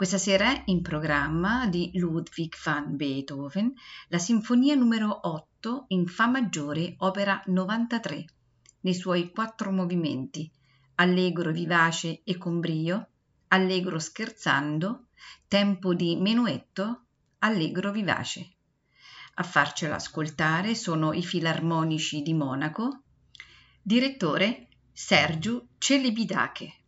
Questa sera è in programma di Ludwig van Beethoven la Sinfonia numero 8 in Fa maggiore, opera 93, nei suoi quattro movimenti, allegro vivace e con brio, allegro scherzando, tempo di menuetto, allegro vivace. A farcela ascoltare sono i Filarmonici di Monaco, direttore Sergiu Celibidache.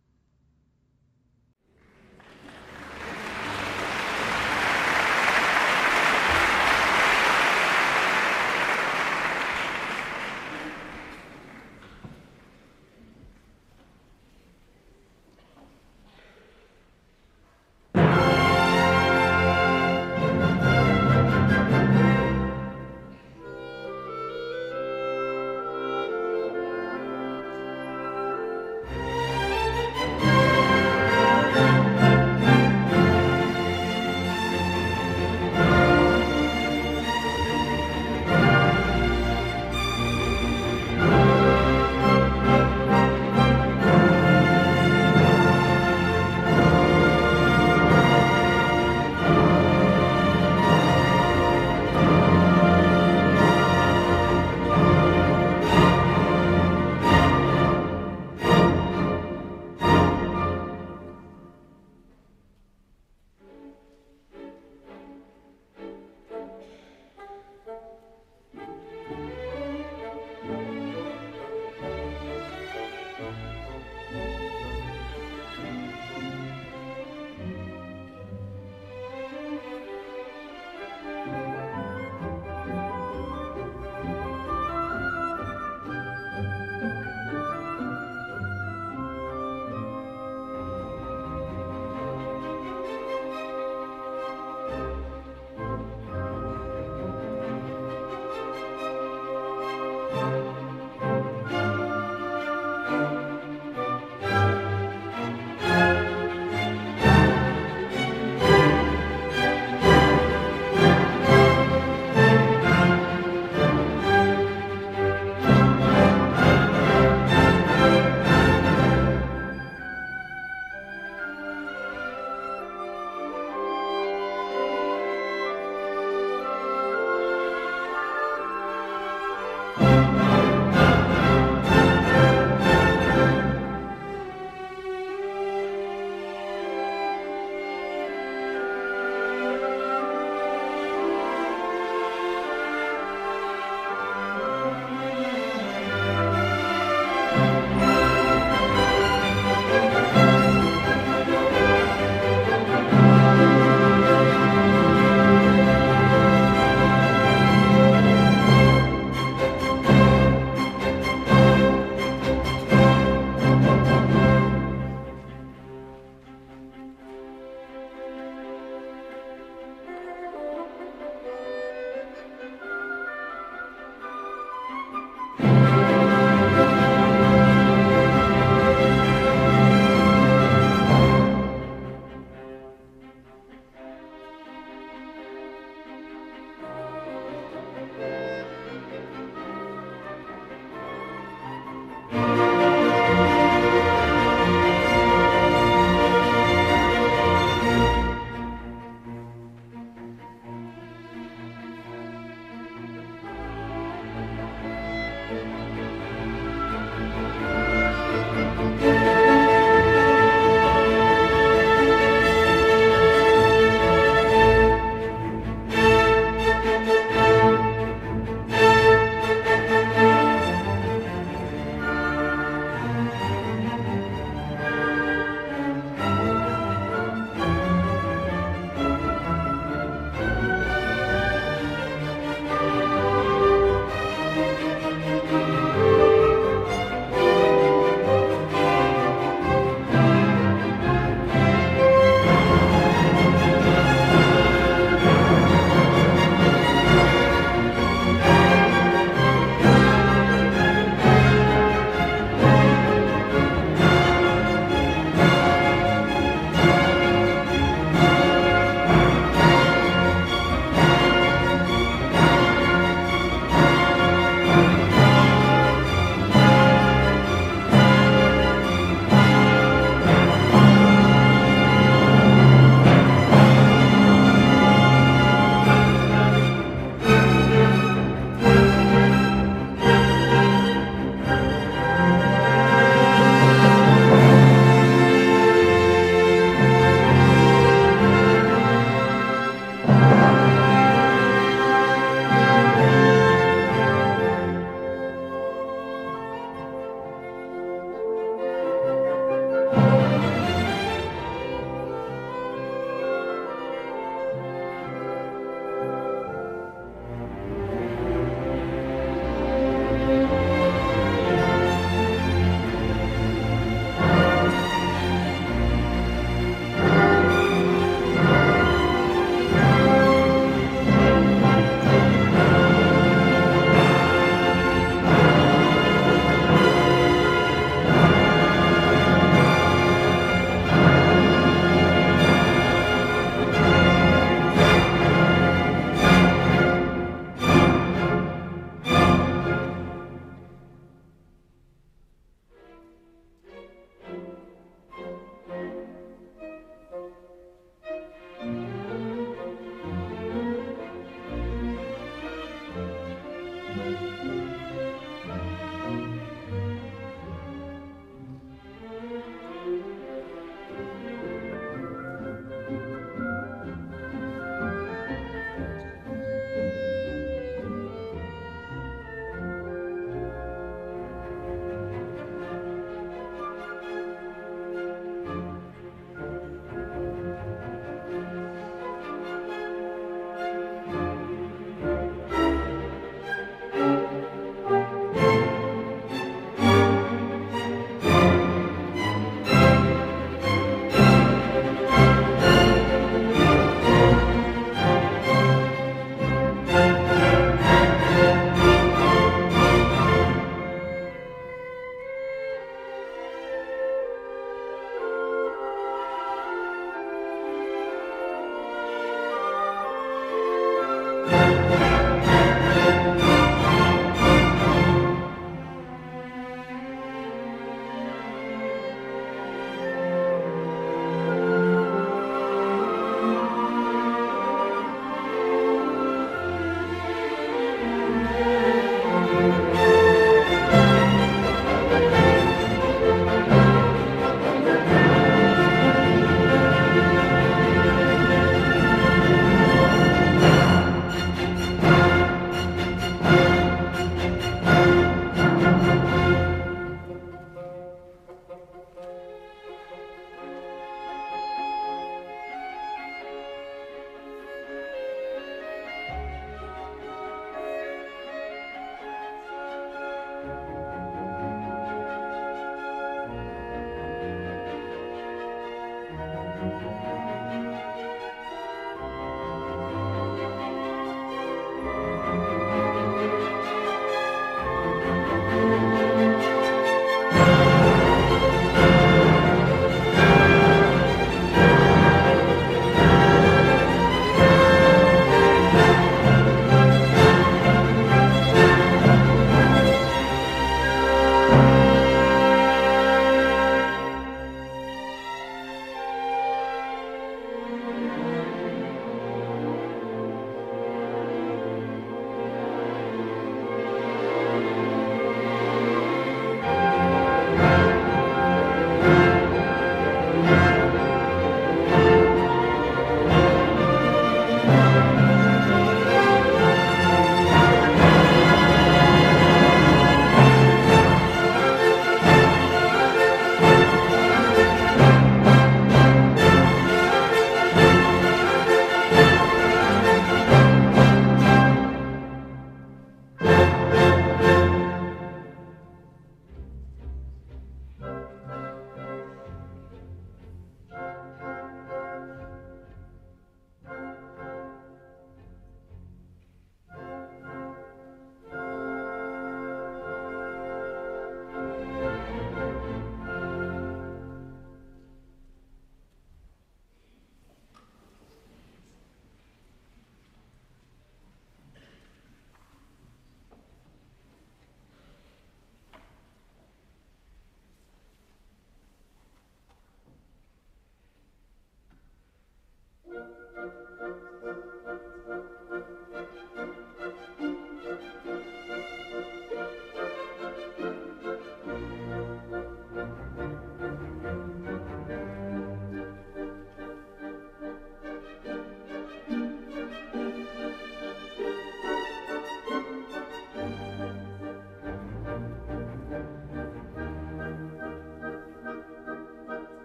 Bye.